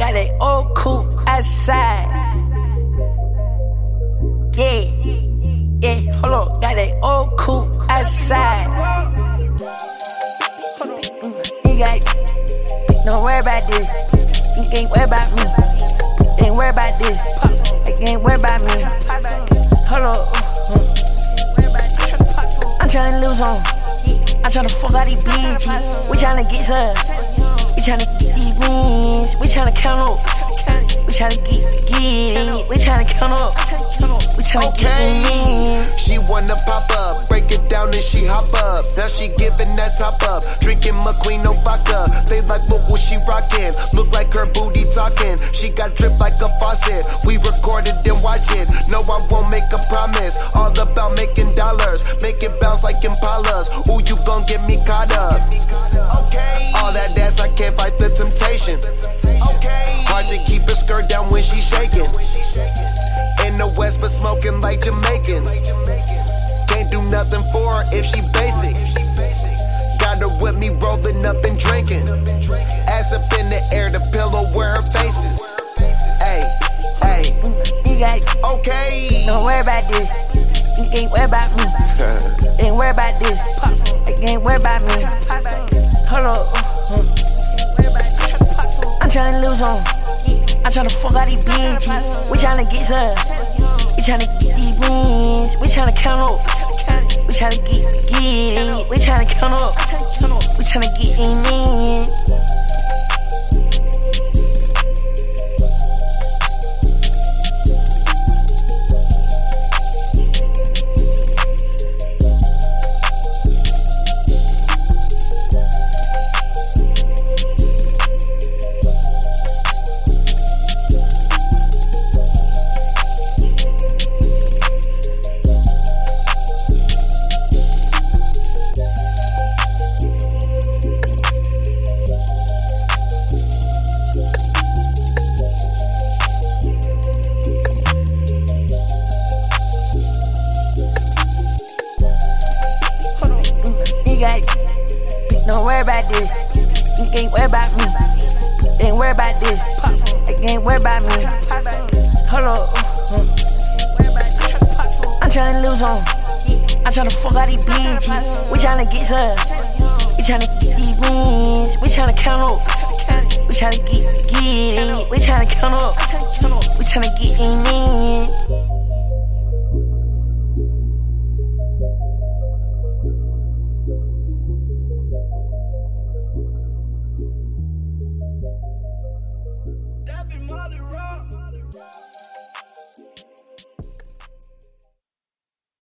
got that old coupe outside. Yeah, yeah, hold on, got that old coupe outside. Mm, you got, don't worry about this. You ain't worry about me. Ain't worry about this. You ain't worry about me. Hold on. Mm, mm. I'm tryna lose on. I'm tryna fuck all these bitches. We tryna get some. We tryna get these wins. We tryna count up. We tryna get get it. We tryna count up. We tryna get Okay, in. she wanna pop up, break it down and she hop up. Now she giving that top up, drinking McQueen no vodka. They like, look what she rockin', look like her booty talking. She got drip like a faucet. We recorded and watch it. No, I won't make a promise. All about making dollars, make it bounce like impalas. Ooh, you gon' get me caught up. Temptation. Okay, hard to keep her skirt down when she shaking. In the West, but smoking like Jamaicans. Can't do nothing for her if she basic. Got her with me rolling up and drinking. Ass up in the air, the pillow where her face is. Hey, hey, You got, okay. don't worry about this. You ain't worry about me. Ain't worry about this. You ain't worry about me. Tryna lose on. I'm tryna fuck all these bitches. We tryna get some. We tryna get these wins. We tryna count up. We tryna get get it. We tryna count up. We tryna get. You don't worry about this. You ain't worry about me. Ain't worry about this. You ain't worry about me. Hold on. I'm tryna lose on. I'm tryna fuck all these bitches. We tryna get some. We tryna get these wins. We tryna count up. We tryna get get it. We tryna count up. We tryna get in. Molly Rock.